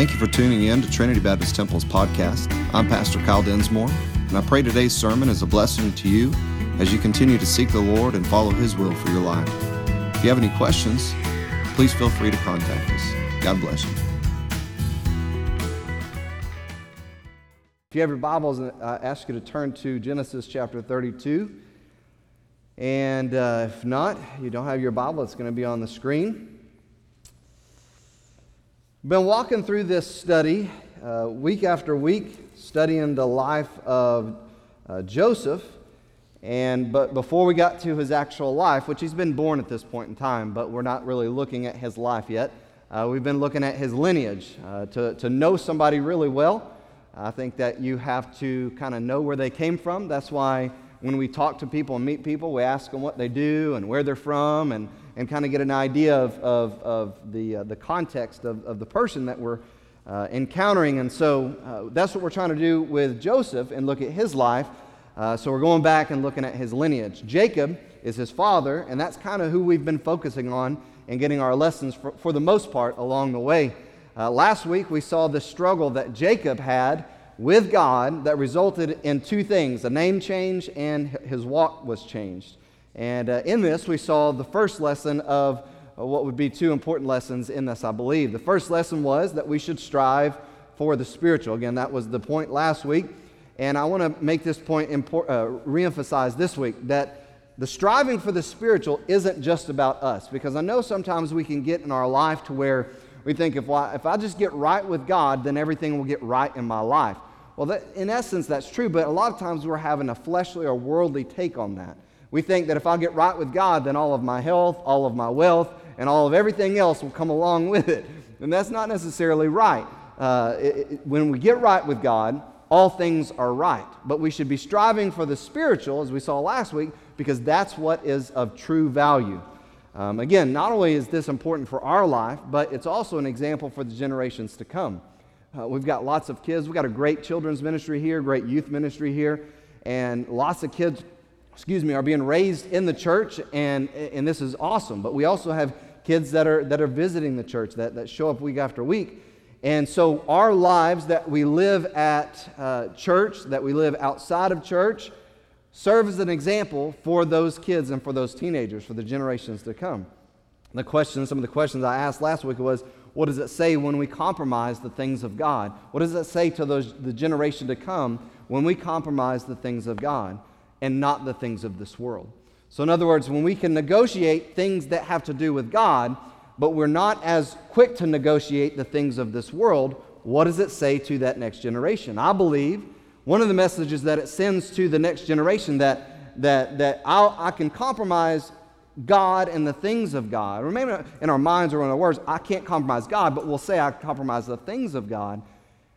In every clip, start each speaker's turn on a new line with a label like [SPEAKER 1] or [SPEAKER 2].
[SPEAKER 1] Thank you for tuning in to Trinity Baptist Temple's podcast. I'm Pastor Kyle Densmore, and I pray today's sermon is a blessing to you as you continue to seek the Lord and follow His will for your life. If you have any questions, please feel free to contact us. God bless you.
[SPEAKER 2] If you have your Bibles, I ask you to turn to Genesis chapter 32. And uh, if not, you don't have your Bible, it's going to be on the screen. Been walking through this study uh, week after week, studying the life of uh, Joseph. And but before we got to his actual life, which he's been born at this point in time, but we're not really looking at his life yet. Uh, we've been looking at his lineage uh, to, to know somebody really well. I think that you have to kind of know where they came from. That's why when we talk to people and meet people, we ask them what they do and where they're from and, and kind of get an idea of, of, of the, uh, the context of, of the person that we're uh, encountering. And so uh, that's what we're trying to do with Joseph and look at his life. Uh, so we're going back and looking at his lineage. Jacob is his father, and that's kind of who we've been focusing on and getting our lessons for, for the most part along the way. Uh, last week we saw the struggle that Jacob had with God that resulted in two things a name change and his walk was changed. And uh, in this, we saw the first lesson of uh, what would be two important lessons in this, I believe. The first lesson was that we should strive for the spiritual. Again, that was the point last week. And I want to make this point import, uh, reemphasize this week that the striving for the spiritual isn't just about us. Because I know sometimes we can get in our life to where we think if, well, if I just get right with God, then everything will get right in my life. Well, that, in essence, that's true, but a lot of times we're having a fleshly or worldly take on that. We think that if I get right with God, then all of my health, all of my wealth, and all of everything else will come along with it. And that's not necessarily right. Uh, it, it, when we get right with God, all things are right. But we should be striving for the spiritual, as we saw last week, because that's what is of true value. Um, again, not only is this important for our life, but it's also an example for the generations to come. Uh, we've got lots of kids. We've got a great children's ministry here, great youth ministry here, and lots of kids, excuse me, are being raised in the church, and, and this is awesome. But we also have kids that are, that are visiting the church that, that show up week after week. And so our lives that we live at uh, church, that we live outside of church, serve as an example for those kids and for those teenagers, for the generations to come. The question, some of the questions I asked last week was, what does it say when we compromise the things of God? What does it say to those, the generation to come when we compromise the things of God and not the things of this world? So, in other words, when we can negotiate things that have to do with God, but we're not as quick to negotiate the things of this world, what does it say to that next generation? I believe one of the messages that it sends to the next generation that, that, that I'll, I can compromise God and the things of God. Remember, in our minds or in our words, I can't compromise God, but we'll say I compromise the things of God.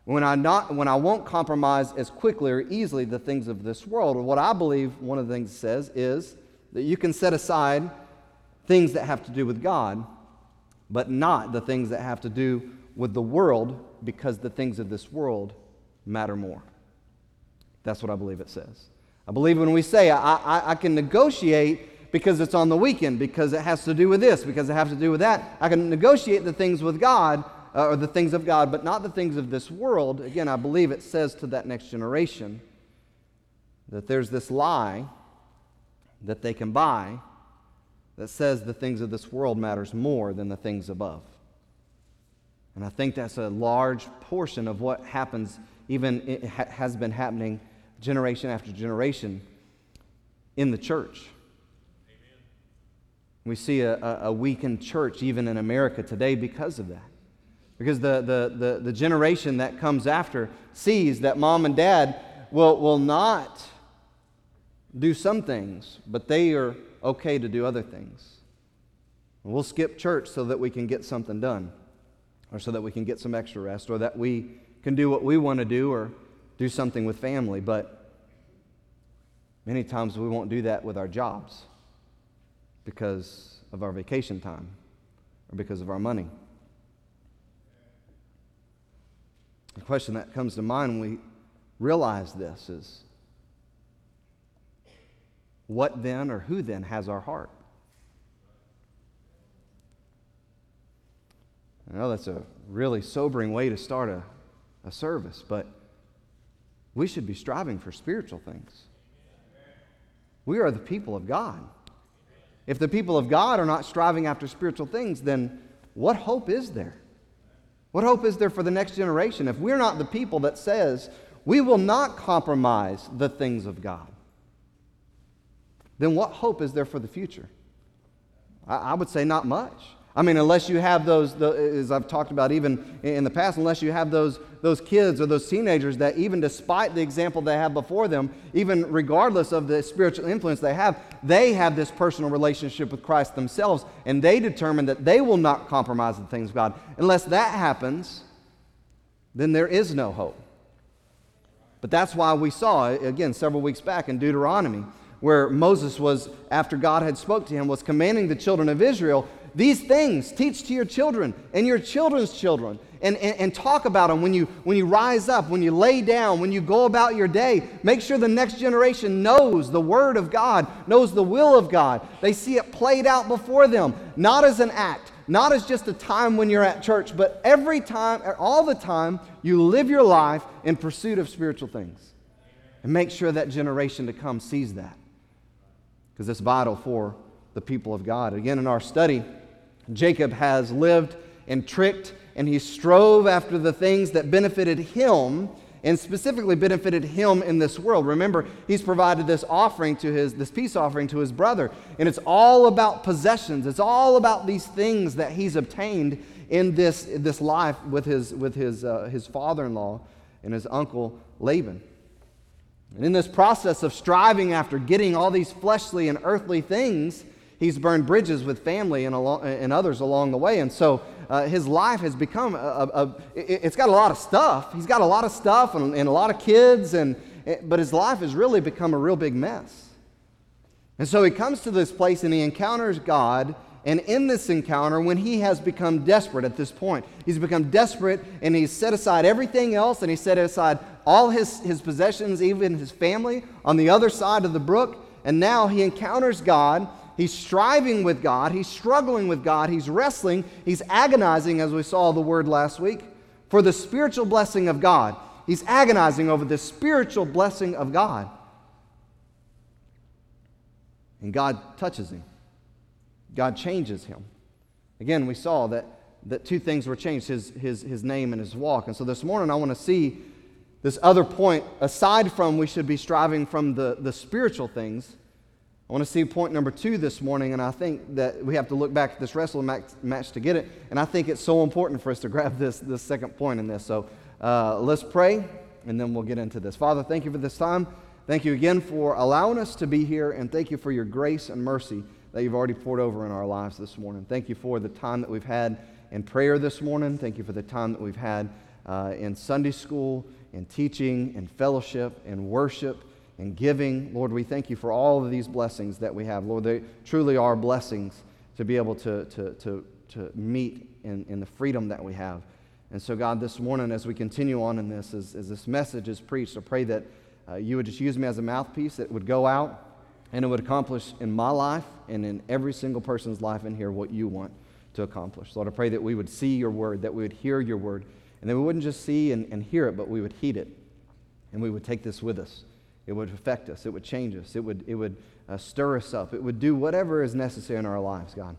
[SPEAKER 2] When I, not, when I won't compromise as quickly or easily the things of this world, what I believe one of the things it says is that you can set aside things that have to do with God, but not the things that have to do with the world because the things of this world matter more. That's what I believe it says. I believe when we say I, I, I can negotiate because it's on the weekend, because it has to do with this, because it has to do with that. I can negotiate the things with God, uh, or the things of God, but not the things of this world. Again, I believe it says to that next generation that there's this lie that they can buy that says the things of this world matters more than the things above. And I think that's a large portion of what happens, even it has been happening generation after generation in the church. Amen. We see a, a weakened church even in America today because of that. Because the, the, the, the, generation that comes after sees that mom and dad will, will not do some things, but they are okay to do other things. we'll skip church so that we can get something done, or so that we can get some extra rest, or that we can do what we want to do, or do something with family. But many times we won't do that with our jobs because of our vacation time or because of our money. The question that comes to mind when we realize this is what then or who then has our heart? I know that's a really sobering way to start a, a service, but we should be striving for spiritual things. We are the people of God. If the people of God are not striving after spiritual things, then what hope is there? What hope is there for the next generation if we're not the people that says we will not compromise the things of God? Then what hope is there for the future? I, I would say not much. I mean, unless you have those, as I've talked about even in the past, unless you have those, those kids or those teenagers that, even despite the example they have before them, even regardless of the spiritual influence they have, they have this personal relationship with Christ themselves, and they determine that they will not compromise the things of God. Unless that happens, then there is no hope. But that's why we saw, again, several weeks back in Deuteronomy, where Moses was, after God had spoke to him, was commanding the children of Israel these things teach to your children and your children's children and, and, and, talk about them when you, when you rise up, when you lay down, when you go about your day. Make sure the next generation knows the Word of God, knows the will of God. They see it played out before them, not as an act, not as just a time when you're at church, but every time, all the time, you live your life in pursuit of spiritual things. And make sure that generation to come sees that because it's vital for the people of God. Again, in our study, Jacob has lived and tricked, and he strove after the things that benefited him and specifically benefited him in this world. Remember, he's provided this offering to his this peace offering to his brother, and it's all about possessions. It's all about these things that he's obtained in this, this life with his with his uh, his father-in-law and his uncle Laban. And in this process of striving after getting all these fleshly and earthly things, He's burned bridges with family and, along, and others along the way. And so uh, his life has become, a, a, a, it's got a lot of stuff. He's got a lot of stuff and, and a lot of kids, and, but his life has really become a real big mess. And so he comes to this place and he encounters God. And in this encounter, when he has become desperate at this point, he's become desperate and he's set aside everything else and he set aside all his, his possessions, even his family, on the other side of the brook. And now he encounters God He's striving with God. He's struggling with God. He's wrestling. He's agonizing, as we saw the word last week, for the spiritual blessing of God. He's agonizing over the spiritual blessing of God. And God touches him, God changes him. Again, we saw that, that two things were changed his, his, his name and his walk. And so this morning, I want to see this other point, aside from we should be striving from the, the spiritual things I want to see point number two this morning, and I think that we have to look back at this wrestling match, match to get it. And I think it's so important for us to grab this, this second point in this. So uh, let's pray, and then we'll get into this. Father, thank you for this time. Thank you again for allowing us to be here, and thank you for your grace and mercy that you've already poured over in our lives this morning. Thank you for the time that we've had in prayer this morning. Thank you for the time that we've had uh, in Sunday school, in teaching, in fellowship, in worship and giving. Lord, we thank you for all of these blessings that we have. Lord, they truly are blessings to be able to, to, to, to meet in, in the freedom that we have. And so, God, this morning, as we continue on in this, as, as this message is preached, I pray that uh, you would just use me as a mouthpiece that would go out and it would accomplish in my life and in every single person's life in here what you want to accomplish. Lord, I pray that we would see your word, that we would hear your word, and that we wouldn't just see and, and hear it, but we would heed it. And we would take this with us. It would affect us. It would change us. It would, it would uh, stir us up. It would do whatever is necessary in our lives, God.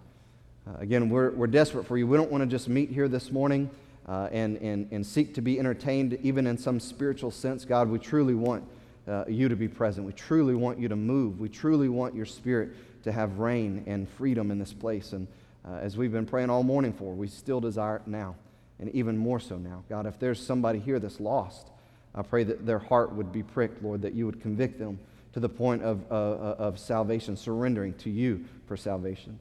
[SPEAKER 2] Uh, again, we're, we're desperate for you. We don't want to just meet here this morning uh, and, and, and seek to be entertained, even in some spiritual sense. God, we truly want uh, you to be present. We truly want you to move. We truly want your spirit to have reign and freedom in this place. And uh, as we've been praying all morning for, we still desire it now, and even more so now. God, if there's somebody here that's lost, I pray that their heart would be pricked, Lord, that you would convict them to the point of, uh, uh of salvation, surrendering to you for salvation.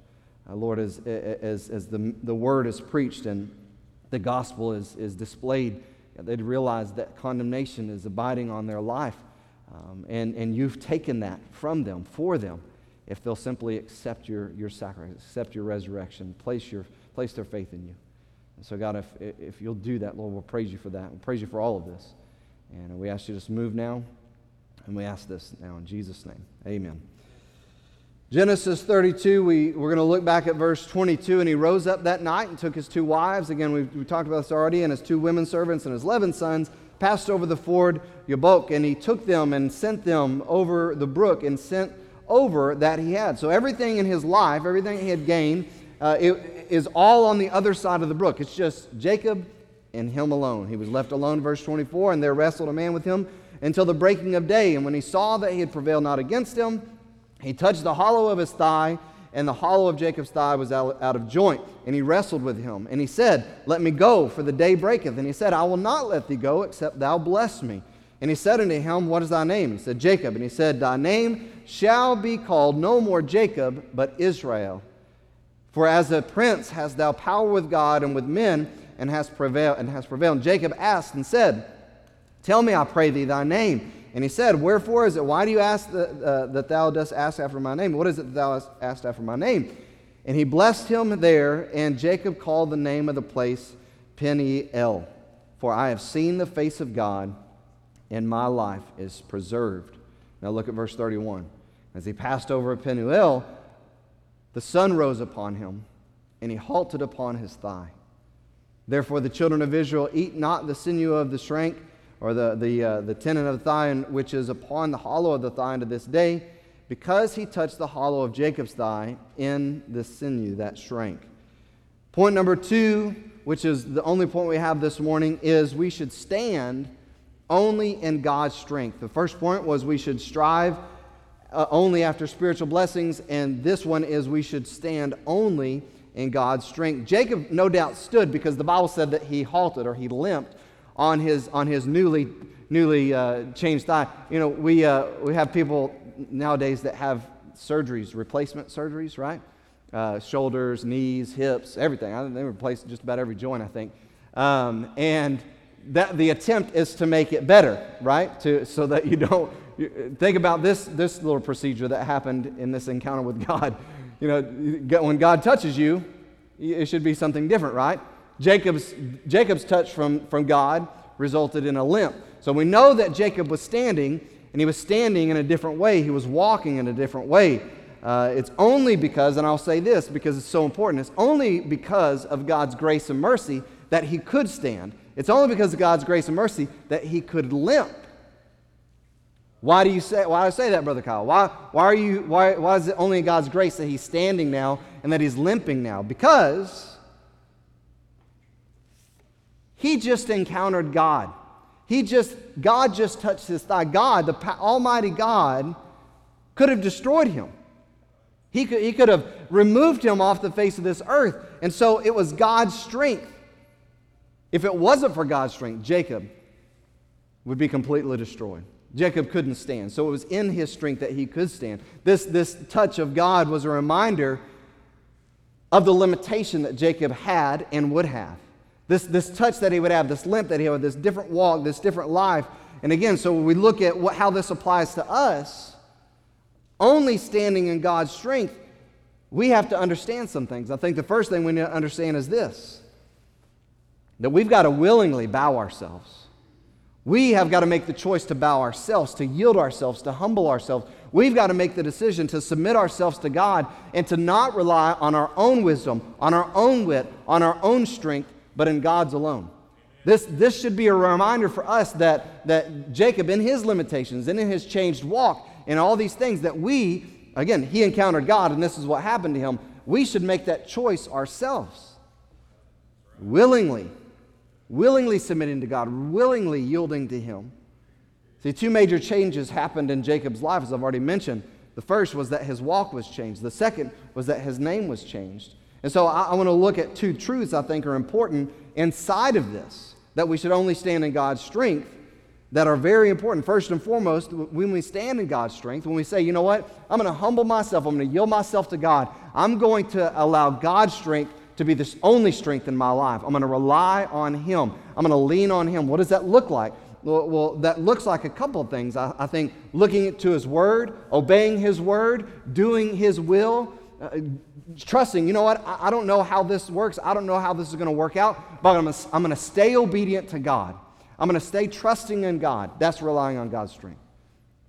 [SPEAKER 2] Uh, Lord, as, as, as the, the word is preached and the gospel is, is displayed, they'd realize that condemnation is abiding on their life. Um, and, and you've taken that from them, for them, if they'll simply accept your, your sacrifice, accept your resurrection, place, your, place their faith in you. And so, God, if, if you'll do that, Lord, we'll praise you for that. We'll praise you for all of this. And we ask you to just move now. And we ask this now in Jesus' name. Amen. Genesis 32, we, we're going to look back at verse 22. And he rose up that night and took his two wives. Again, we we talked about this already, and his two women servants and his 11 sons, passed over the ford Jabbok. And he took them and sent them over the brook and sent over that he had. So everything in his life, everything he had gained, uh, it, is all on the other side of the brook. It's just Jacob and him alone. He was left alone, verse 24, and there wrestled a man with him until the breaking of day. And when he saw that he had prevailed not against him, he touched the hollow of his thigh, and the hollow of Jacob's thigh was out, out of joint. And he wrestled with him. And he said, Let me go, for the day breaketh. And he said, I will not let thee go, except thou bless me. And he said unto him, What is thy name? He said, Jacob. And he said, Thy name shall be called no more Jacob, but Israel. For as a prince hast thou power with God and with men, and has prevailed. And hast prevailed. And Jacob asked and said, Tell me, I pray thee, thy name. And he said, Wherefore is it? Why do you ask that, uh, that thou dost ask after my name? What is it that thou hast asked after my name? And he blessed him there, and Jacob called the name of the place Peniel. For I have seen the face of God, and my life is preserved. Now look at verse 31. As he passed over Peniel, the sun rose upon him, and he halted upon his thigh. Therefore the children of Israel eat not the sinew of the shank, or the, the, uh, the tendon of the thigh, which is upon the hollow of the thigh unto this day, because he touched the hollow of Jacob's thigh in the sinew that shrank. Point number two, which is the only point we have this morning, is we should stand only in God's strength. The first point was we should strive uh, only after spiritual blessings, and this one is we should stand only in God's strength. Jacob no doubt stood because the Bible said that he halted or he limped on his, on his newly, newly uh, changed thigh. You know, we, uh, we have people nowadays that have surgeries, replacement surgeries, right? Uh, shoulders, knees, hips, everything. I, they replace just about every joint, I think. Um, and that the attempt is to make it better, right? To, so that you don't think about this, this little procedure that happened in this encounter with God. You know, when God touches you, it should be something different, right? Jacob's, Jacob's touch from, from God resulted in a limp. So we know that Jacob was standing, and he was standing in a different way. He was walking in a different way. Uh, it's only because, and I'll say this because it's so important, it's only because of God's grace and mercy that he could stand. It's only because of God's grace and mercy that he could limp. Why do you say why do I say that, Brother Kyle? Why, why are you why, why is it only in God's grace that he's standing now and that he's limping now? Because he just encountered God. He just God just touched his thigh. God, the Almighty God, could have destroyed him. He could, he could have removed him off the face of this earth. And so it was God's strength if it wasn't for God's strength, Jacob would be completely destroyed. Jacob couldn't stand. So it was in his strength that he could stand. This, this touch of God was a reminder of the limitation that Jacob had and would have. This, this touch that he would have, this limp that he had, this different walk, this different life. And again, so when we look at what, how this applies to us, only standing in God's strength, we have to understand some things. I think the first thing we need to understand is this that we've got to willingly bow ourselves. We have got to make the choice to bow ourselves, to yield ourselves, to humble ourselves. We've got to make the decision to submit ourselves to God and to not rely on our own wisdom, on our own wit, on our own strength, but in God's alone. This, this should be a reminder for us that, that Jacob, in his limitations and in his changed walk and all these things, that we, again, he encountered God and this is what happened to him. We should make that choice ourselves willingly willingly submitting to God, willingly yielding to Him. See, two major changes happened in Jacob's life, as I've already mentioned. The first was that his walk was changed, the second was that his name was changed. And so I, I want to look at two truths I think are important inside of this that we should only stand in God's strength that are very important. First and foremost, when we stand in God's strength, when we say, you know what, I'm going to humble myself, I'm going to yield myself to God, I'm going to allow God's strength to be the only strength in my life. I'm going to rely on Him. I'm going to lean on Him. What does that look like? Well, that looks like a couple of things. I, I, think looking to His Word, obeying His Word, doing His will, uh, trusting, you know what? I, I, don't know how this works. I don't know how this is going to work out, but I'm going I'm going to stay obedient to God. I'm going to stay trusting in God. That's relying on God's strength.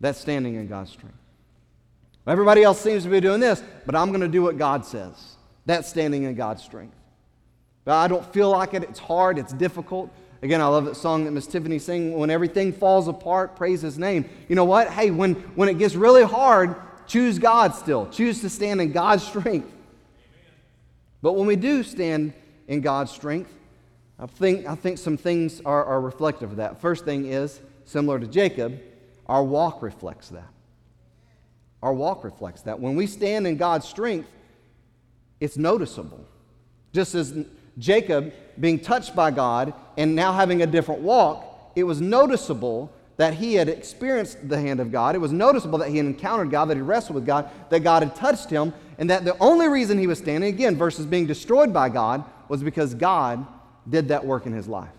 [SPEAKER 2] That's standing in God's strength. Everybody else seems to be doing this, but I'm going to do what God says. That's standing in God's strength. But I don't feel like it. It's hard. It's difficult. Again, I love that song that Miss Tiffany sang, When Everything Falls Apart, Praise His Name. You know what? Hey, when, when it gets really hard, choose God still. Choose to stand in God's strength. But when we do stand in God's strength, I think, I think some things are, are reflective of that. First thing is, similar to Jacob, our walk reflects that. Our walk reflects that. When we stand in God's strength, it's noticeable. Just as Jacob being touched by God and now having a different walk, it was noticeable that he had experienced the hand of God. It was noticeable that he had encountered God, that he wrestled with God, that God had touched him, and that the only reason he was standing, again, versus being destroyed by God, was because God did that work in his life.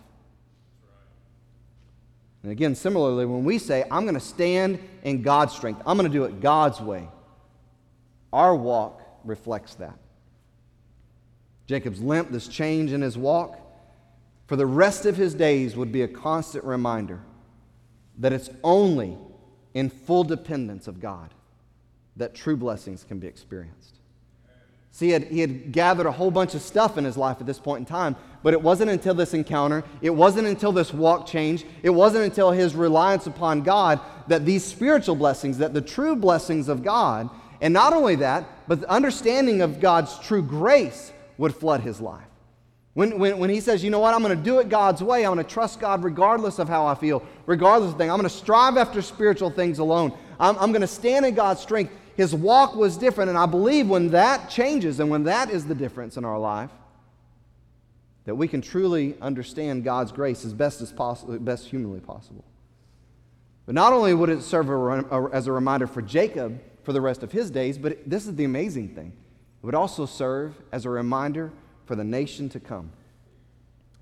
[SPEAKER 2] And again, similarly, when we say, I'm going to stand in God's strength, I'm going to do it God's way, our walk reflects that. Jacob's limp, this change in his walk, for the rest of his days would be a constant reminder that it's only in full dependence of God that true blessings can be experienced. See, he had, he had gathered a whole bunch of stuff in his life at this point in time, but it wasn't until this encounter, it wasn't until this walk change, it wasn't until his reliance upon God that these spiritual blessings, that the true blessings of God, and not only that, but the understanding of God's true grace would flood his life. When, when, when he says, you know what, I'm going to do it God's way, I'm going to trust God regardless of how I feel, regardless of things, I'm going to strive after spiritual things alone, I'm, I'm going to stand in God's strength. His walk was different, and I believe when that changes and when that is the difference in our life, that we can truly understand God's grace as best as possible, best humanly possible. But not only would it serve a, a, as a reminder for Jacob for the rest of his days, but it, this is the amazing thing. It would also serve as a reminder for the nation to come.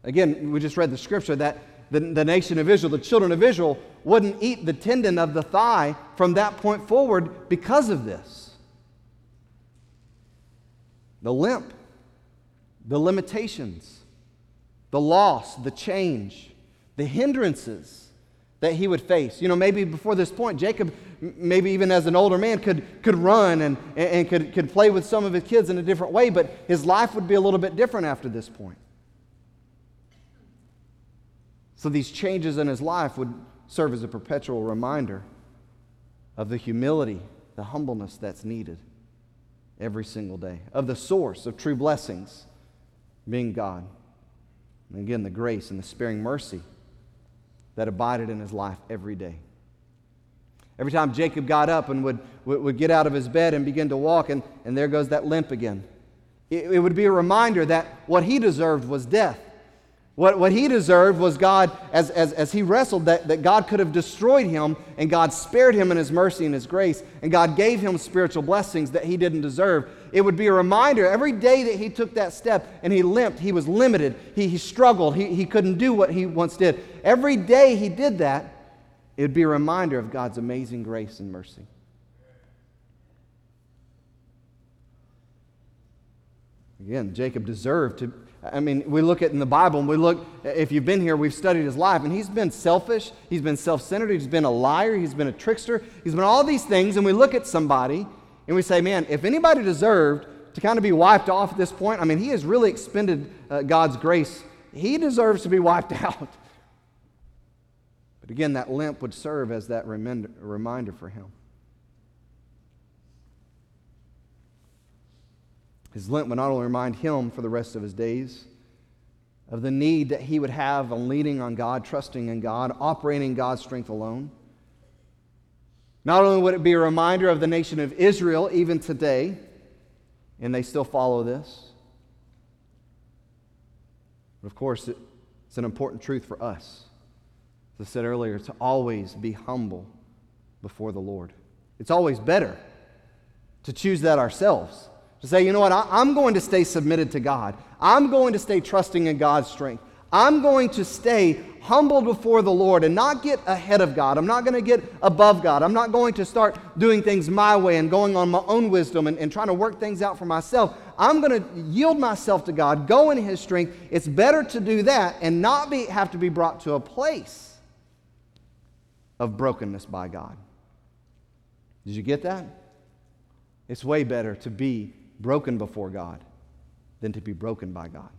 [SPEAKER 2] Again, we just read the scripture that the, the nation of Israel, the children of Israel, wouldn't eat the tendon of the thigh from that point forward because of this. The limp, the limitations, the loss, the change, the hindrances that he would face. You know, maybe before this point, Jacob, maybe even as an older man, could, could run and, and could, could play with some of his kids in a different way, but his life would be a little bit different after this point. So these changes in his life would serve as a perpetual reminder of the humility, the humbleness that's needed every single day, of the source of true blessings being God. And again, the grace and the sparing mercy that abided in his life every day. Every time Jacob got up and would, would, get out of his bed and begin to walk, and, and there goes that limp again. It, it would be a reminder that what he deserved was death. What, what he deserved was God, as, as, as he wrestled, that, that God could have destroyed him, and God spared him in his mercy and his grace, and God gave him spiritual blessings that he didn't deserve. It would be a reminder every day that he took that step and he limped, he was limited, he, he struggled, he, he couldn't do what he once did. Every day he did that, it would be a reminder of God's amazing grace and mercy. Again, Jacob deserved to I mean, we look at in the Bible and we look, if you've been here, we've studied his life, and he's been selfish, he's been self centered, he's been a liar, he's been a trickster, he's been all these things, and we look at somebody and we say, man, if anybody deserved to kind of be wiped off at this point, I mean, he has really expended uh, God's grace. He deserves to be wiped out. But again, that limp would serve as that reminder, reminder for him. His limp would not only remind him for the rest of his days of the need that he would have on leaning on God, trusting in God, operating God's strength alone. Not only would it be a reminder of the nation of Israel even today, and they still follow this, but of course, it's an important truth for us, as I said earlier, to always be humble before the Lord. It's always better to choose that ourselves to say, you know what, I, am going to stay submitted to God. I'm going to stay trusting in God's strength. I'm going to stay humbled before the Lord and not get ahead of God. I'm not going to get above God. I'm not going to start doing things my way and going on my own wisdom and, and trying to work things out for myself. I'm going to yield myself to God, go in His strength. It's better to do that and not be, have to be brought to a place of brokenness by God. Did you get that? It's way better to be broken before God than to be broken by God.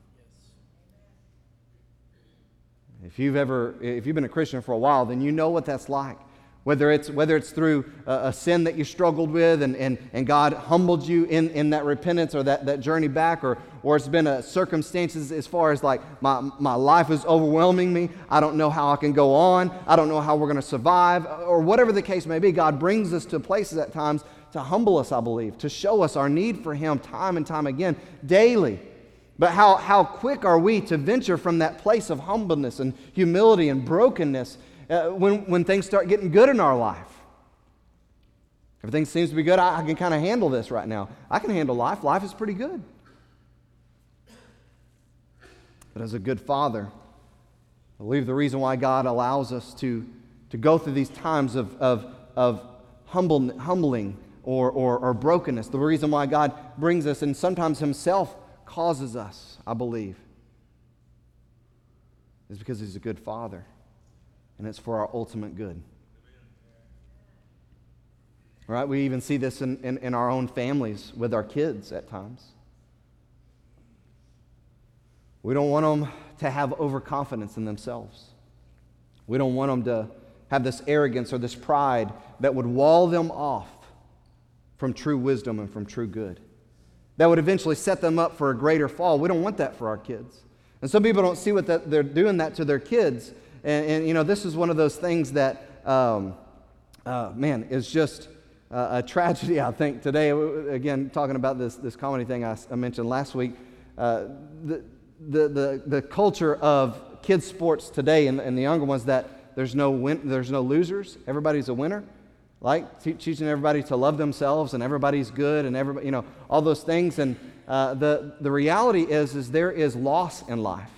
[SPEAKER 2] If you've ever, if you've been a Christian for a while, then you know what that's like. Whether it's, whether it's through a, a, sin that you struggled with and, and, and God humbled you in, in that repentance or that, that journey back, or, or it's been a circumstances as far as like my, my life is overwhelming me. I don't know how I can go on. I don't know how we're going to survive, or whatever the case may be. God brings us to places at times to humble us, I believe, to show us our need for Him time and time again, daily. But how, how quick are we to venture from that place of humbleness and humility and brokenness uh, when, when things start getting good in our life? Everything seems to be good. I, I can kind of handle this right now. I can handle life. Life is pretty good. But as a good father, I believe the reason why God allows us to, to go through these times of, of, of humble, humbling or, or, or brokenness, the reason why God brings us and sometimes Himself causes us, I believe, is because He's a good Father, and it's for our ultimate good. Right? We even see this in, in, in our own families with our kids at times. We don't want them to have overconfidence in themselves. We don't want them to have this arrogance or this pride that would wall them off from true wisdom and from true good that would eventually set them up for a greater fall. We don't want that for our kids. And some people don't see what that, they're doing that to their kids. And, and, you know, this is one of those things that, um, uh, man, is just uh, a tragedy, I think, today. Again, talking about this, this comedy thing I, I mentioned last week, uh, the, the, the, the, culture of kids' sports today and, and the younger ones that there's no, win, there's no losers, everybody's a winner like teaching everybody to love themselves and everybody's good and everybody, you know, all those things. And uh, the, the reality is, is there is loss in life.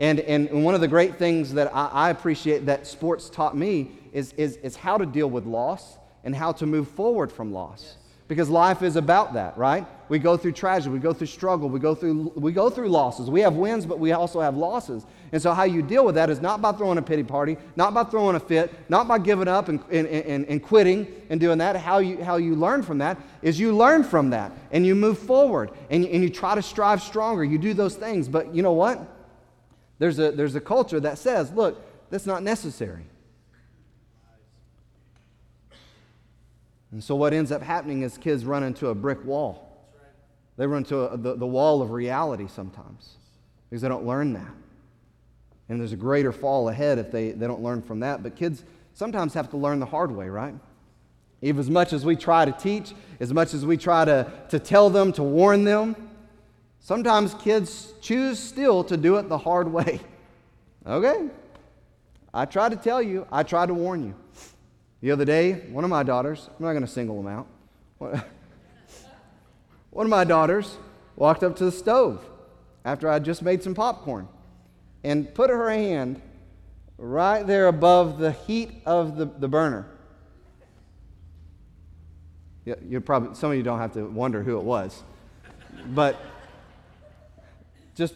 [SPEAKER 2] And, and one of the great things that I, I appreciate that sports taught me is, is, is how to deal with loss and how to move forward from loss because life is about that, right? We go through tragedy, we go through struggle, we go through, we go through losses. We have wins, but we also have losses. And so, how you deal with that is not by throwing a pity party, not by throwing a fit, not by giving up and, and, and, and quitting and doing that. How you, how you learn from that is you learn from that and you move forward and and you try to strive stronger. You do those things. But you know what? There's a, there's a culture that says, look, that's not necessary. And so what ends up happening is kids run into a brick wall. They run into a, the, the wall of reality sometimes because they don't learn that. And there's a greater fall ahead if they, they don't learn from that. But kids sometimes have to learn the hard way, right? Even as much as we try to teach, as much as we try to, to tell them, to warn them, sometimes kids choose still to do it the hard way. Okay? I try to tell you, I try to warn you. The other day, one of my daughters, I'm not going to single them out, one of my daughters walked up to the stove after I just made some popcorn and put her hand right there above the heat of the, the burner. You probably some of you don't have to wonder who it was, but just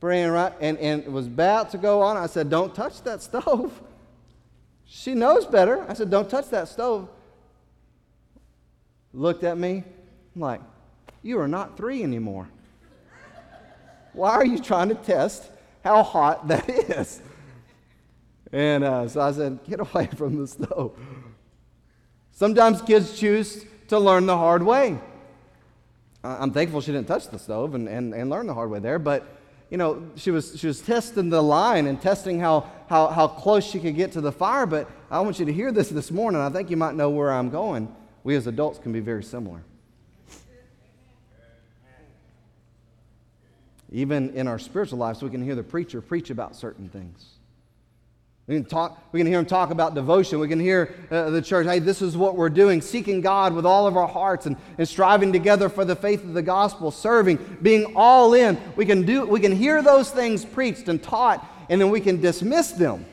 [SPEAKER 2] praying right and, and it was about to go on. I said, "Don't touch that stove." She knows better. I said, Don't touch that stove. Looked at me, I'm like, You are not three anymore. Why are you trying to test how hot that is? And uh, so I said, Get away from the stove. Sometimes kids choose to learn the hard way. I'm thankful she didn't touch the stove and, and, and learn the hard way there, but you know, she was, she was testing the line and testing how, how, how close she could get to the fire. But I want you to hear this this morning. I think you might know where I'm going. We as adults can be very similar. Even in our spiritual lives, we can hear the preacher preach about certain things. We can, talk, we can hear him talk about devotion. We can hear uh, the church, hey, this is what we're doing, seeking God with all of our hearts and, and striving together for the faith of the gospel, serving, being all in. We can, do, we can hear those things preached and taught, and then we can dismiss them.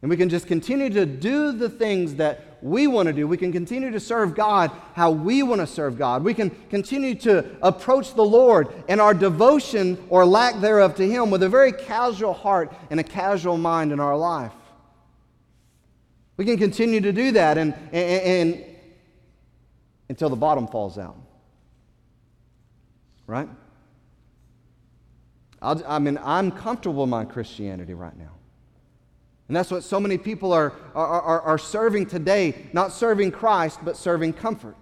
[SPEAKER 2] And we can just continue to do the things that we want to do. We can continue to serve God how we want to serve God. We can continue to approach the Lord and our devotion or lack thereof to Him with a very casual heart and a casual mind in our life. We can continue to do that and, and, and until the bottom falls out. Right? I'll, i mean, I'm comfortable in my Christianity right now. And that's what so many people are, are, are, serving today, not serving Christ, but serving comfort.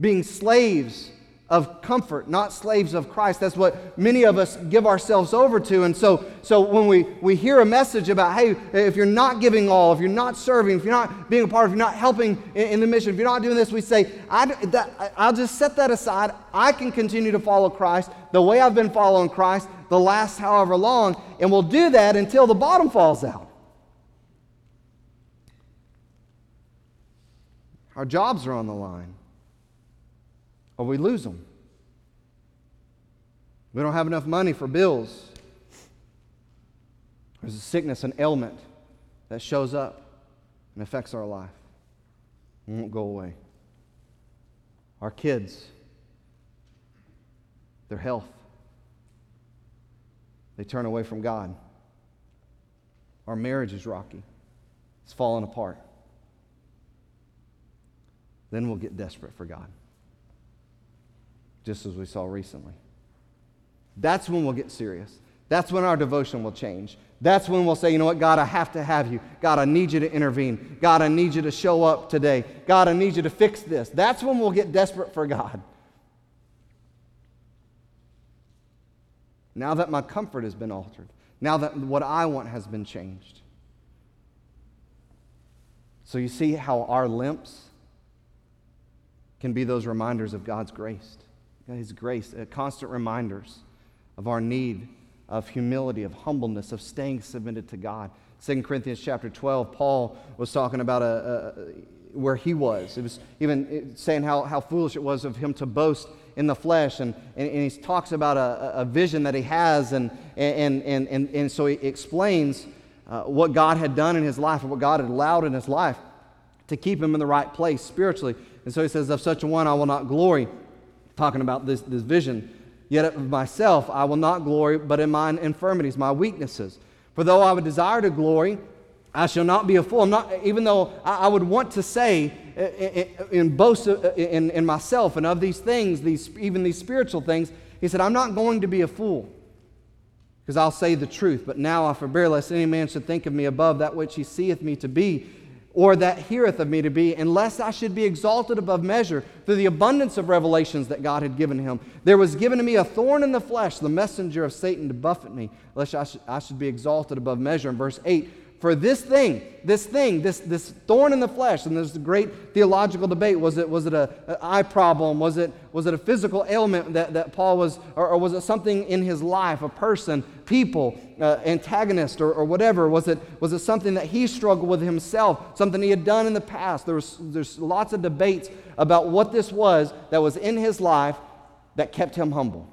[SPEAKER 2] Being slaves of comfort, not slaves of Christ. That's what many of us give ourselves over to. And so, so when we, we hear a message about, hey, if you're not giving all, if you're not serving, if you're not being a part, if you're not helping in, in the mission, if you're not doing this, we say, I, that, I'll just set that aside. I can continue to follow Christ the way I've been following Christ the last however long, and we'll do that until the bottom falls out. Our jobs are on the line or we lose them. We don't have enough money for bills. There's a sickness, an ailment that shows up and affects our life. It won't go away. Our kids, their health, they turn away from God. Our marriage is rocky, it's falling apart. Then we'll get desperate for God just as we saw recently. That's when we'll get serious. That's when our devotion will change. That's when we'll say, you know what, God, I have to have you. God, I need you to intervene. God, I need you to show up today. God, I need you to fix this. That's when we'll get desperate for God. Now that my comfort has been altered, now that what I want has been changed. So you see how our limps can be those reminders of God's grace. His grace, uh, constant reminders of our need of humility, of humbleness, of staying submitted to God. 2 Corinthians chapter 12, Paul was talking about a, a, where he was. It was even uh, saying how, how foolish it was of him to boast in the flesh. And, and, and he talks about a, a, vision that he has. And, and, and, and, and so he explains uh, what God had done in his life and what God had allowed in his life to keep him in the right place spiritually. And so he says, Of such a one I will not glory talking about this, this vision. Yet of myself I will not glory, but in mine infirmities, my weaknesses. For though I would desire to glory, I shall not be a fool. I'm not, even though I, would want to say eh, eh, eh, in, in boast in, in myself and of these things, these, even these spiritual things, he said, I'm not going to be a fool because I'll say the truth. But now I forbear lest any man should think of me above that which he seeth me to be or that heareth of me to be, unless I should be exalted above measure through the abundance of revelations that God had given him. There was given to me a thorn in the flesh, the messenger of Satan to buffet me, lest I, I should be exalted above measure. In verse 8, for this thing, this thing, this, this thorn in the flesh, and there's a great theological debate. Was it, was it an eye problem? Was it, was it a physical ailment that, that Paul was, or, or was it something in his life, a person, people, uh, antagonist, or, or whatever? Was it, was it something that he struggled with himself, something he had done in the past? There was, there's lots of debates about what this was that was in his life that kept him humble.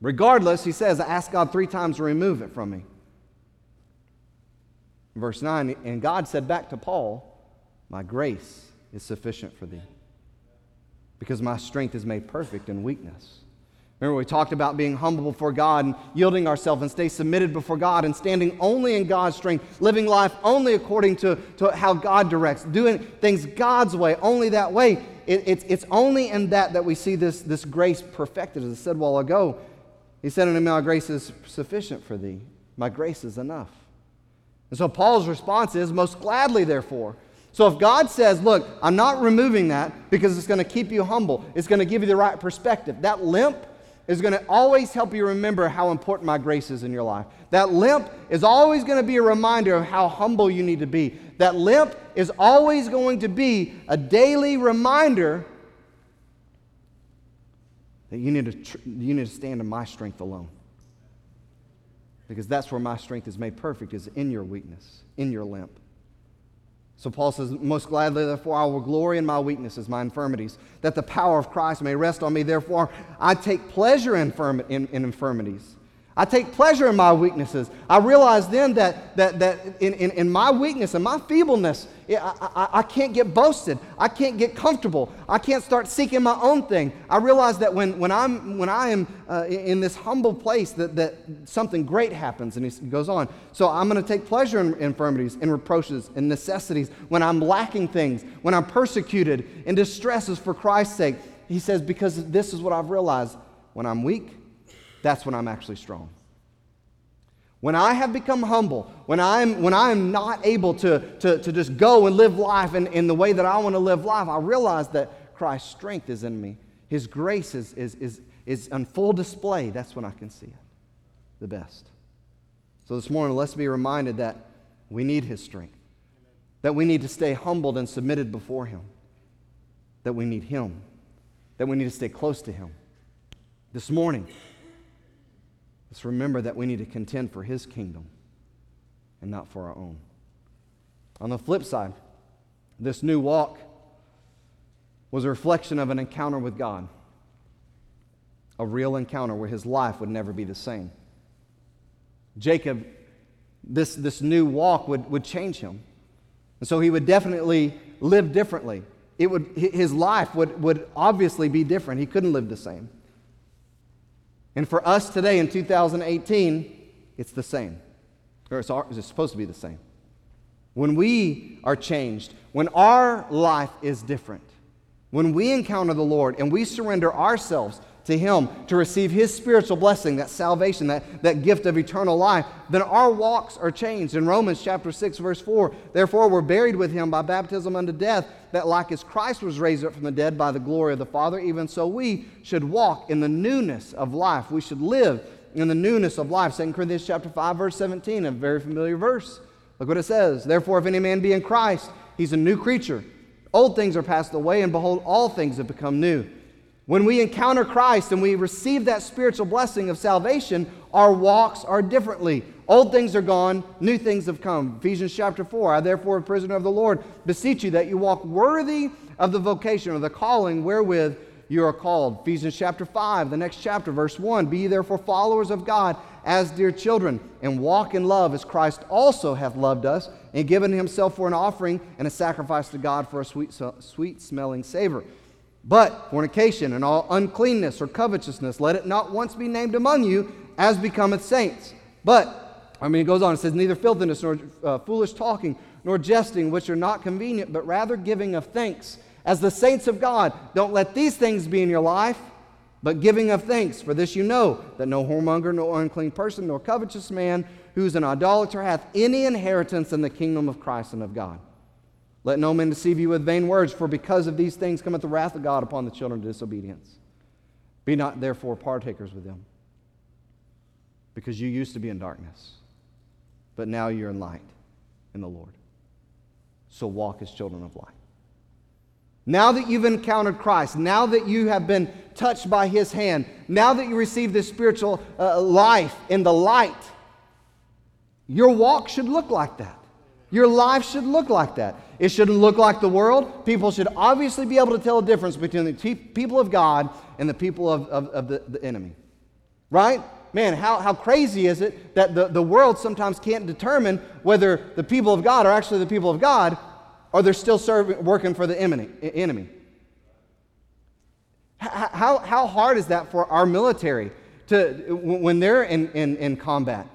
[SPEAKER 2] Regardless, he says, I asked God three times to remove it from me. Verse 9, and God said back to Paul, My grace is sufficient for thee, because my strength is made perfect in weakness. Remember, we talked about being humble before God and yielding ourselves and stay submitted before God and standing only in God's strength, living life only according to, to how God directs, doing things God's way, only that way. It, it's, it's only in that that we see this, this grace perfected. As I said a while ago, He said unto me, My grace is sufficient for thee, my grace is enough. And so Paul's response is, most gladly, therefore. So if God says, look, I'm not removing that because it's going to keep you humble, it's going to give you the right perspective, that limp is going to always help you remember how important my grace is in your life. That limp is always going to be a reminder of how humble you need to be. That limp is always going to be a daily reminder that you need to, tr- you need to stand in my strength alone because that's where my strength is made perfect is in your weakness in your limp. So paul says most gladly therefore i will glory in my weaknesses my infirmities that the power of christ may rest on me. Therefore i take pleasure in, in, in infirmities I take pleasure in my weaknesses. I realize then that, that, that in, in, in my weakness and my feebleness, I, I, I, can't get boasted. I can't get comfortable. I can't start seeking my own thing. I realize that when, when, I'm, when I am uh, in this humble place, that, that something great happens. And he goes on. So I'm going to take pleasure in infirmities, in reproaches, in necessities, when I'm lacking things, when I'm persecuted, in distresses for Christ's sake. He says, because this is what I've realized. When I'm weak, that's when I'm actually strong. When I have become humble, when I'm, when I'm not able to, to, to just go and live life in, in the way that I want to live life, I realize that Christ's strength is in me. His grace is, is, is, is on full display. That's when I can see it the best. So this morning, let's be reminded that we need His strength, that we need to stay humbled and submitted before Him, that we need Him, that we need to stay close to Him. This morning, Let's remember that we need to contend for His kingdom and not for our own. On the flip side, this new walk was a reflection of an encounter with God, a real encounter where his life would never be the same. Jacob, this, this new walk would, would change him. And so he would definitely live differently. It would, his life would, would obviously be different. He couldn't live the same. And for us today in 2018, it's the same. Or it's, it's supposed to be the same. When we are changed, when our life is different, when we encounter the Lord and we surrender ourselves to Him to receive His spiritual blessing, that salvation, that, that gift of eternal life, then our walks are changed. In Romans chapter 6, verse 4, therefore we're buried with Him by baptism unto death, that like as Christ was raised up from the dead by the glory of the Father, even so we should walk in the newness of life. We should live in the newness of life. 2 Corinthians chapter 5, verse 17, a very familiar verse. Look what it says. Therefore, if any man be in Christ, he's a new creature. Old things are passed away, and behold, all things have become new. When we encounter Christ and we receive that spiritual blessing of salvation, our walks are differently. Old things are gone, new things have come. Ephesians chapter 4 I, therefore, a prisoner of the Lord, beseech you that you walk worthy of the vocation or the calling wherewith you are called. Ephesians chapter 5, the next chapter, verse 1 Be ye therefore followers of God as dear children, and walk in love as Christ also hath loved us, and given himself for an offering and a sacrifice to God for a sweet, sweet smelling savor. But fornication and all uncleanness or covetousness, let it not once be named among you as becometh saints. But, I mean, it goes on, it says, neither filthiness nor uh, foolish talking, nor jesting, which are not convenient, but rather giving of thanks. As the saints of God, don't let these things be in your life, but giving of thanks. For this you know, that no whoremonger, no unclean person, nor covetous man, who's an idolater, hath any inheritance in the kingdom of Christ and of God. Let no man deceive you with vain words, for because of these things cometh the wrath of God upon the children of disobedience. Be not therefore partakers with them, because you used to be in darkness, but now you're in light in the Lord. So walk as children of light. Now that you've encountered Christ, now that you have been touched by His hand, now that you receive this spiritual uh, life in the light, your walk should look like that. Your life should look like that. It shouldn't look like the world. People should obviously be able to tell a difference between the people of God and the people of, of, of the, the enemy. Right? Man, how, how crazy is it that the, the world sometimes can't determine whether the people of God are actually the people of God or they're still serving, working for the enemy? enemy. How, how hard is that for our military to, when they're in, in, in combat?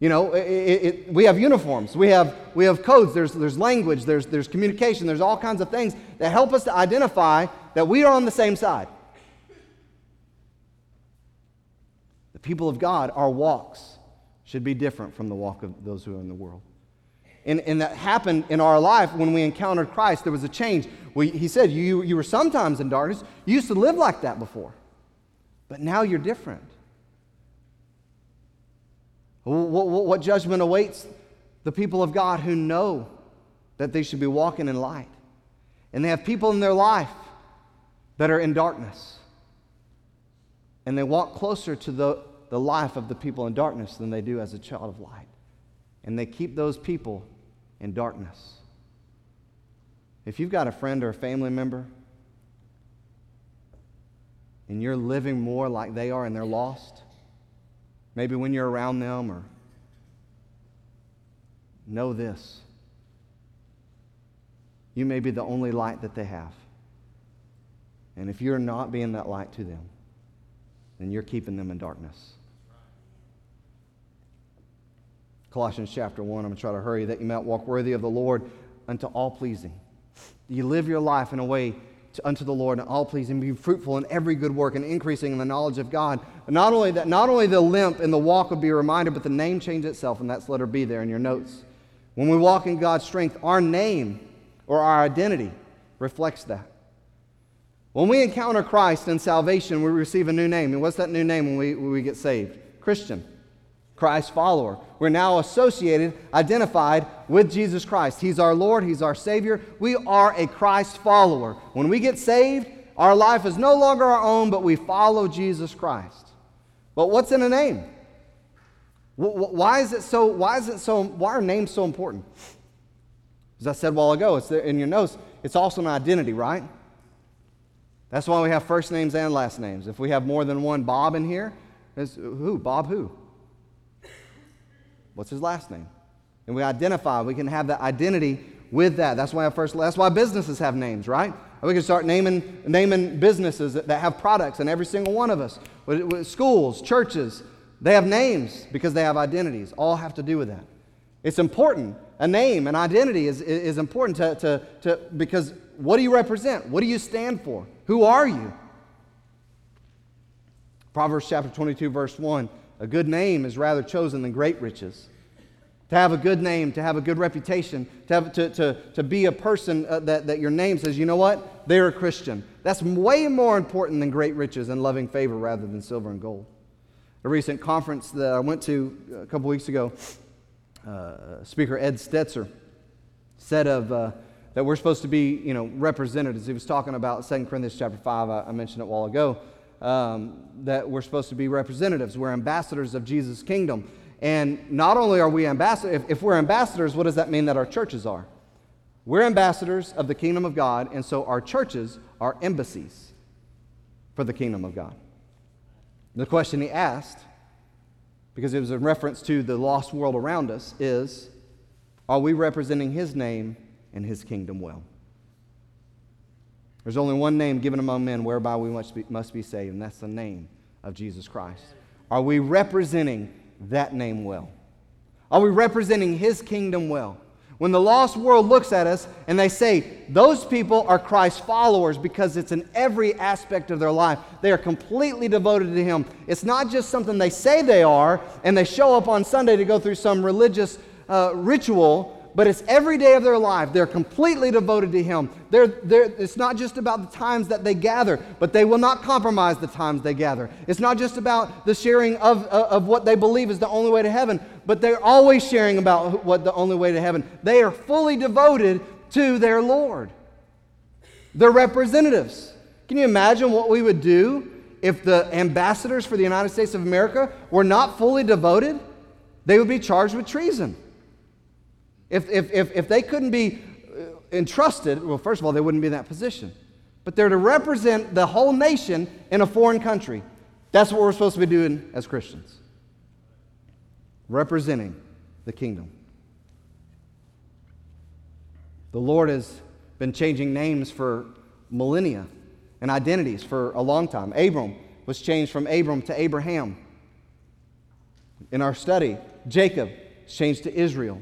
[SPEAKER 2] You know, it, it, we have uniforms, we have, we have codes, there's, there's language, there's, there's communication, there's all kinds of things that help us to identify that we are on the same side. The people of God, our walks should be different from the walk of those who are in the world. And, and that happened in our life when we encountered Christ. There was a change. We, he said, you, you were sometimes in darkness. You used to live like that before, but now you're different. What, what, what judgment awaits the people of God who know that they should be walking in light? And they have people in their life that are in darkness. And they walk closer to the, the life of the people in darkness than they do as a child of light. And they keep those people in darkness. If you've got a friend or a family member and you're living more like they are and they're lost, maybe when you're around them, or know this. You may be the only light that they have. And if you're not being that light to them, then you're keeping them in darkness. Colossians chapter 1, I'm going to try to hurry, that you might walk worthy of the Lord unto all pleasing. You live your life in a way unto the Lord and all pleasing, be fruitful in every good work and increasing in the knowledge of God. But not only that, not only the limp and the walk would be reminded, but the name change itself, and that's letter B there in your notes. When we walk in God's strength, our name or our identity reflects that. When we encounter Christ in salvation, we receive a new name. And what's that new name when we, when we get saved? Christian. Christ follower. We're now associated, identified with Jesus Christ. He's our Lord, He's our Savior. We are a Christ follower. When we get saved, our life is no longer our own, but we follow Jesus Christ. But what's in a name? Why is it so, why is it so, why are names so important? As I said a while ago, it's in your notes, it's also an identity, right? That's why we have first names and last names. If we have more than one Bob in here, who? Bob who? What's his last name? And we identify, we can have that identity with that. That's why first that's why businesses have names, right? We can start naming, naming businesses that, that have products, and every single one of us, with, with schools, churches, they have names because they have identities. All have to do with that. It's important. A name, an identity is, is important to, to, to, because what do you represent? What do you stand for? Who are you? Proverbs chapter 22, verse 1 a good name is rather chosen than great riches. To have a good name, to have a good reputation, to, have, to, to, to be a person uh, that, that your name says, you know what? They're a Christian. That's way more important than great riches and loving favor rather than silver and gold. A recent conference that I went to a couple weeks ago, uh, Speaker Ed Stetzer said of uh, that we're supposed to be, you know, representatives. He was talking about 2 Corinthians chapter 5. I, I mentioned it a while ago um, that we're supposed to be representatives. We're ambassadors of Jesus' kingdom. And not only are we ambassadors, if, if we're ambassadors, what does that mean that our churches are? We're ambassadors of the kingdom of God, and so our churches are embassies for the kingdom of God. The question he asked, because it was in reference to the lost world around us, is Are we representing his name and his kingdom well? There's only one name given among men whereby we must be, must be saved, and that's the name of Jesus Christ. Are we representing that name well? Are we representing his kingdom well? When the lost world looks at us and they say, those people are Christ's followers because it's in every aspect of their life. They are completely devoted to Him. It's not just something they say they are and they show up on Sunday to go through some religious uh, ritual but it's every day of their life. They're completely devoted to Him. They're, they're, it's not just about the times that they gather, but they will not compromise the times they gather. It's not just about the sharing of, of what they believe is the only way to heaven, but they're always sharing about what the only way to heaven. They are fully devoted to their Lord. They're representatives. Can you imagine what we would do if the ambassadors for the United States of America were not fully devoted? They would be charged with treason. If, if, if, if they couldn't be uh, entrusted, well, first of all, they wouldn't be in that position. But they're to represent the whole nation in a foreign country. That's what we're supposed to be doing as Christians representing the kingdom. The Lord has been changing names for millennia and identities for a long time. Abram was changed from Abram to Abraham. In our study, Jacob changed to Israel.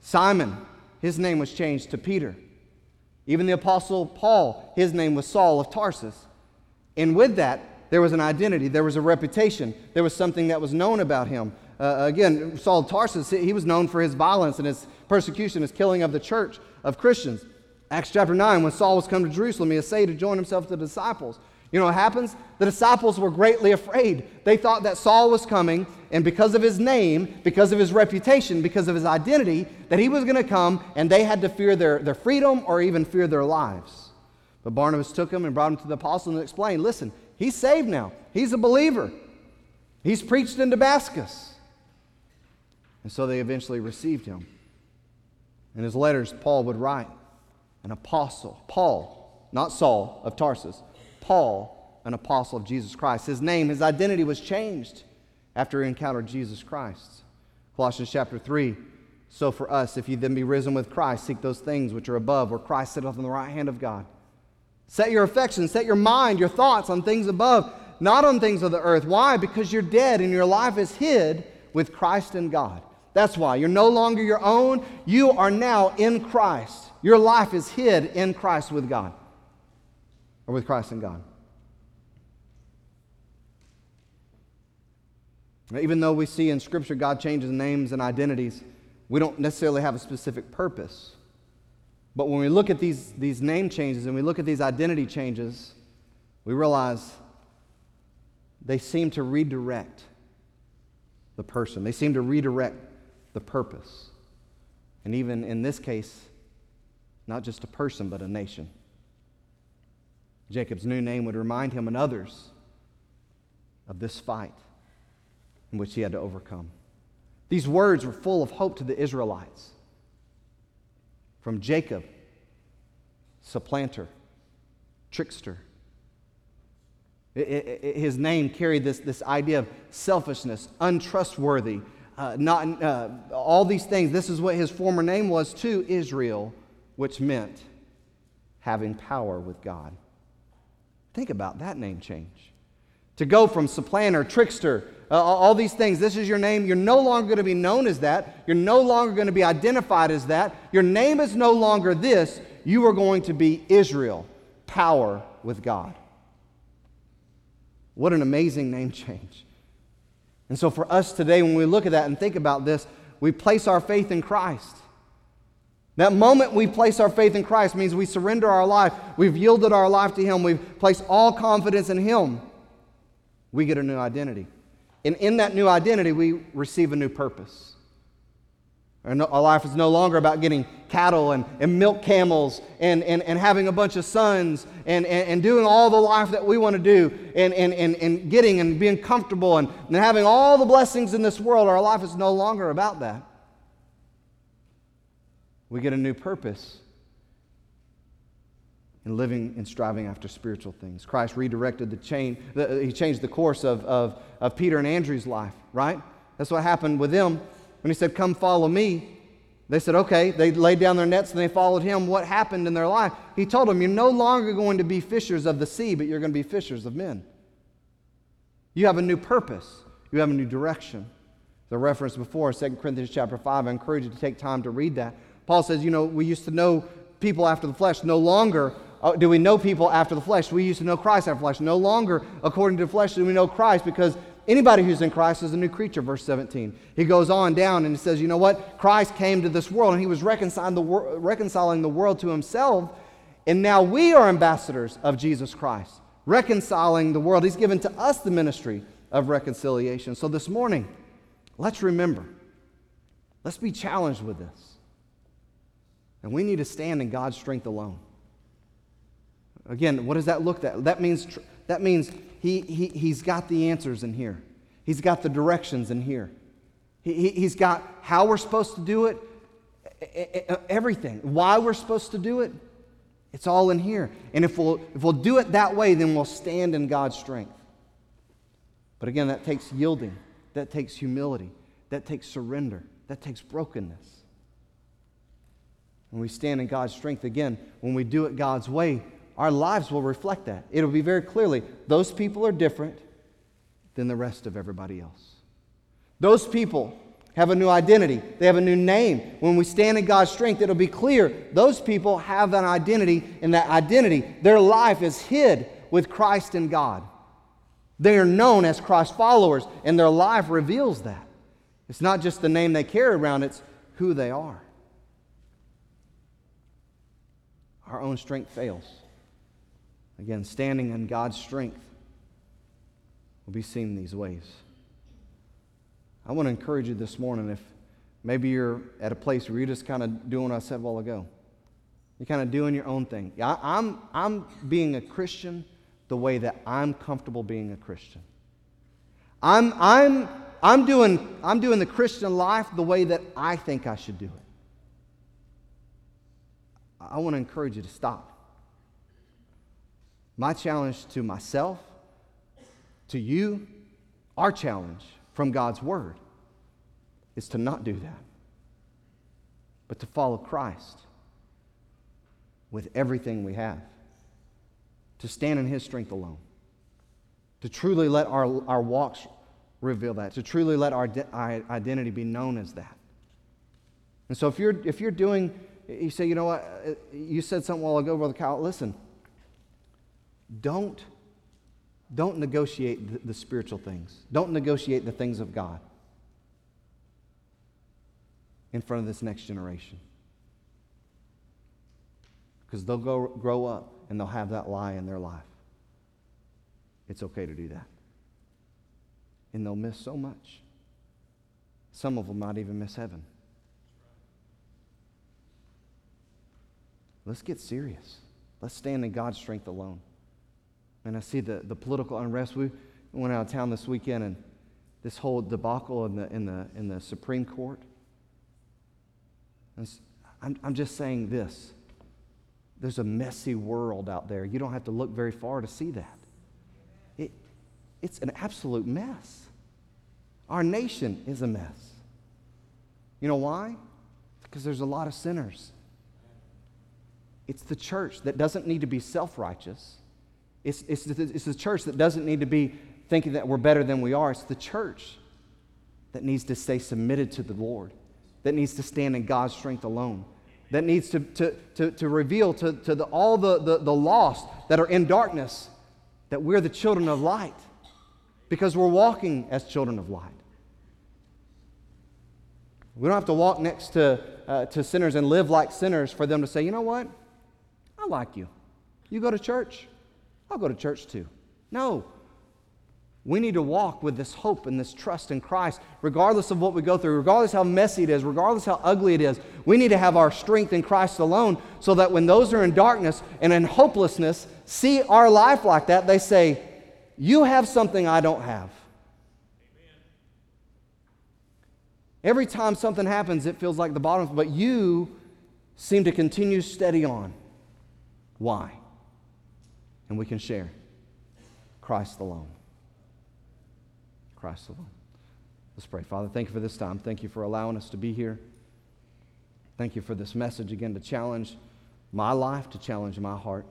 [SPEAKER 2] Simon, his name was changed to Peter. Even the Apostle Paul, his name was Saul of Tarsus. And with that, there was an identity, there was a reputation, there was something that was known about him. Uh, again, Saul of Tarsus, he was known for his violence and his persecution, his killing of the church of Christians. Acts chapter 9, when Saul was come to Jerusalem, he essayed to join himself to the disciples. You know what happens? The disciples were greatly afraid. They thought that Saul was coming, and because of his name, because of his reputation, because of his identity, that he was going to come, and they had to fear their, their freedom or even fear their lives. But Barnabas took him and brought him to the apostles and explained listen, he's saved now, he's a believer, he's preached in Damascus. And so they eventually received him. In his letters, Paul would write, an apostle, Paul, not Saul of Tarsus, Paul, an apostle of Jesus Christ. His name, his identity was changed after he encountered Jesus Christ. Colossians chapter 3. So for us, if you then be risen with Christ, seek those things which are above, where Christ sitteth on the right hand of God. Set your affections, set your mind, your thoughts on things above, not on things of the earth. Why? Because you're dead and your life is hid with Christ in God. That's why. You're no longer your own. You are now in Christ. Your life is hid in Christ with God, or with Christ and God. Even though we see in Scripture God changes names and identities, we don't necessarily have a specific purpose. But when we look at these, these name changes and we look at these identity changes, we realize they seem to redirect the person, they seem to redirect the purpose. And even in this case, not just a person, but a nation. Jacob's new name would remind him and others of this fight in which he had to overcome. These words were full of hope to the Israelites. From Jacob, supplanter, trickster. It, it, his name carried this, this idea of selfishness, untrustworthy, uh, not, uh, all these things. This is what his former name was to Israel, which meant having power with God. Think about that name change. To go from supplanter, trickster, uh, all these things, this is your name. You're no longer going to be known as that. You're no longer going to be identified as that. Your name is no longer this. You are going to be Israel, power with God. What an amazing name change. And so, for us today, when we look at that and think about this, we place our faith in Christ. That moment we place our faith in Christ means we surrender our life. We've yielded our life to Him. We've placed all confidence in Him. We get a new identity. And in that new identity, we receive a new purpose. Our life is no longer about getting cattle and, and milk camels and, and, and having a bunch of sons and, and, and doing all the life that we want to do and, and, and, and getting and being comfortable and, and having all the blessings in this world. Our life is no longer about that. We get a new purpose in living and striving after spiritual things. Christ redirected the chain, the, he changed the course of, of, of Peter and Andrew's life, right? That's what happened with them when he said, Come follow me. They said, Okay. They laid down their nets and they followed him. What happened in their life? He told them, You're no longer going to be fishers of the sea, but you're going to be fishers of men. You have a new purpose, you have a new direction. The reference before, 2 Corinthians chapter 5, I encourage you to take time to read that. Paul says, You know, we used to know people after the flesh. No longer uh, do we know people after the flesh. We used to know Christ after the flesh. No longer, according to the flesh, do we know Christ because anybody who's in Christ is a new creature, verse 17. He goes on down and he says, You know what? Christ came to this world and he was reconciling the, wor- reconciling the world to himself. And now we are ambassadors of Jesus Christ, reconciling the world. He's given to us the ministry of reconciliation. So this morning, let's remember, let's be challenged with this. And we need to stand in God's strength alone. Again, what does that look like? That means, that means he, he, he's got the answers in here. He's got the directions in here. He, he, he's got how we're supposed to do it, everything. Why we're supposed to do it. It's all in here. And if we'll, if we'll do it that way, then we'll stand in God's strength. But again, that takes yielding, that takes humility, that takes surrender, that takes brokenness. When we stand in God's strength, again, when we do it God's way, our lives will reflect that. It'll be very clearly those people are different than the rest of everybody else. Those people have a new identity, they have a new name. When we stand in God's strength, it'll be clear those people have an identity, and that identity, their life is hid with Christ in God. They are known as Christ followers, and their life reveals that. It's not just the name they carry around, it's who they are. Our own strength fails. Again, standing in God's strength will be seen these ways. I want to encourage you this morning if maybe you're at a place where you're just kind of doing what I said a while ago. You're kind of doing your own thing. I, I'm, I'm being a Christian the way that I'm comfortable being a Christian. I'm, I'm, I'm, doing, I'm doing the Christian life the way that I think I should do it. I want to encourage you to stop. My challenge to myself, to you, our challenge from God's word is to not do that, but to follow Christ with everything we have, to stand in His strength alone, to truly let our, our walks reveal that, to truly let our, our identity be known as that. And so if you're, if you're doing, you say, you know what, uh, you said something while ago, Brother Kyle, listen, don't, don't negotiate the, the spiritual things. Don't negotiate the things of God in front of this next generation. Because they'll go, grow up and they'll have that lie in their life. It's okay to do that. And they'll miss so much. Some of them might even miss heaven. Let's get serious. Let's stand in God's strength alone. And I see the, the political unrest. We went out of town this weekend and this whole debacle in the, in the, in the Supreme Court. I'm, I'm just saying this there's a messy world out there. You don't have to look very far to see that. It, it's an absolute mess. Our nation is a mess. You know why? Because there's a lot of sinners. It's the church that doesn't need to be self righteous. It's, it's, it's the church that doesn't need to be thinking that we're better than we are. It's the church that needs to stay submitted to the Lord, that needs to stand in God's strength alone that needs to, to, to, to reveal to, to the, all the, the, the lost that are in darkness that we're the children of light because we're walking as children of light. We don't have to walk next to, uh, to sinners and live like sinners for them to say, you know what? I like you. You go to church? I'll go to church too. No, we need to walk with this hope and this trust in Christ, regardless of what we go through, regardless how messy it is, regardless how ugly it is. We need to have our strength in Christ alone so that when those are in darkness and in hopelessness see our life like that, they say, You have something I don't have. Every time something happens, it feels like the bottom, but you seem to continue steady on. Why? And we can share Christ alone. Christ alone. Let's pray. Father, thank you for this time. Thank you for allowing us to be here. Thank you for this message again to challenge my life, to challenge my heart,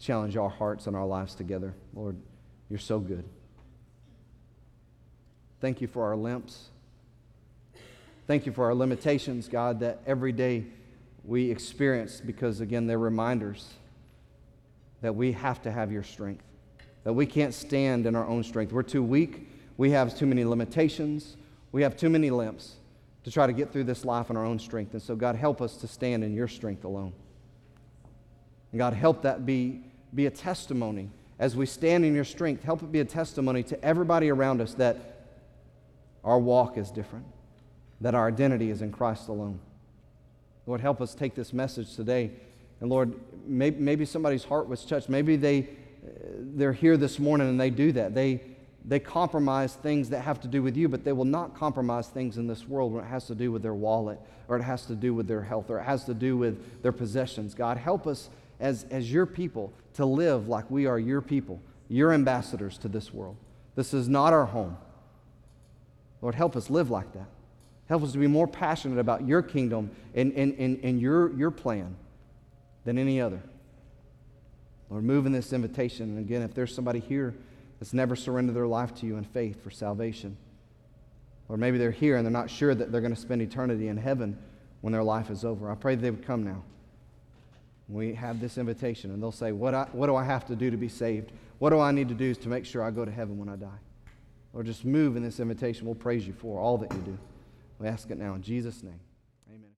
[SPEAKER 2] challenge our hearts and our lives together. Lord, you're so good. Thank you for our limps. Thank you for our limitations, God, that every day we experience because, again, they're reminders that we have to have your strength that we can't stand in our own strength. We're too weak. We have too many limitations. We have too many limps to try to get through this life in our own strength. And so, God, help us to stand in your strength alone. And God, help that be, be a testimony as we stand in your strength. Help it be a testimony to everybody around us that our walk is different, that our identity is in Christ alone. Lord, help us take this message today. And Lord, maybe, maybe somebody's heart was touched. Maybe they they're here this morning and they do that. They, they compromise things that have to do with you, but they will not compromise things in this world when it has to do with their wallet or it has to do with their health or it has to do with their possessions. God, help us as, as your people to live like we are your people, your ambassadors to this world. This is not our home. Lord, help us live like that. Help us to be more passionate about your kingdom and, and, and, and your, your plan than any other. Lord, move in this invitation. And again, if there's somebody here that's never surrendered their life to you in faith for salvation, or maybe they're here and they're not sure that they're going to spend eternity in heaven when their life is over, I pray they would come now. We have this invitation, and they'll say, what, I, what do I have to do to be saved? What do I need to do to make sure I go to heaven when I die? Or just move in this invitation. We'll praise you for all that you do. We ask it now in Jesus' name.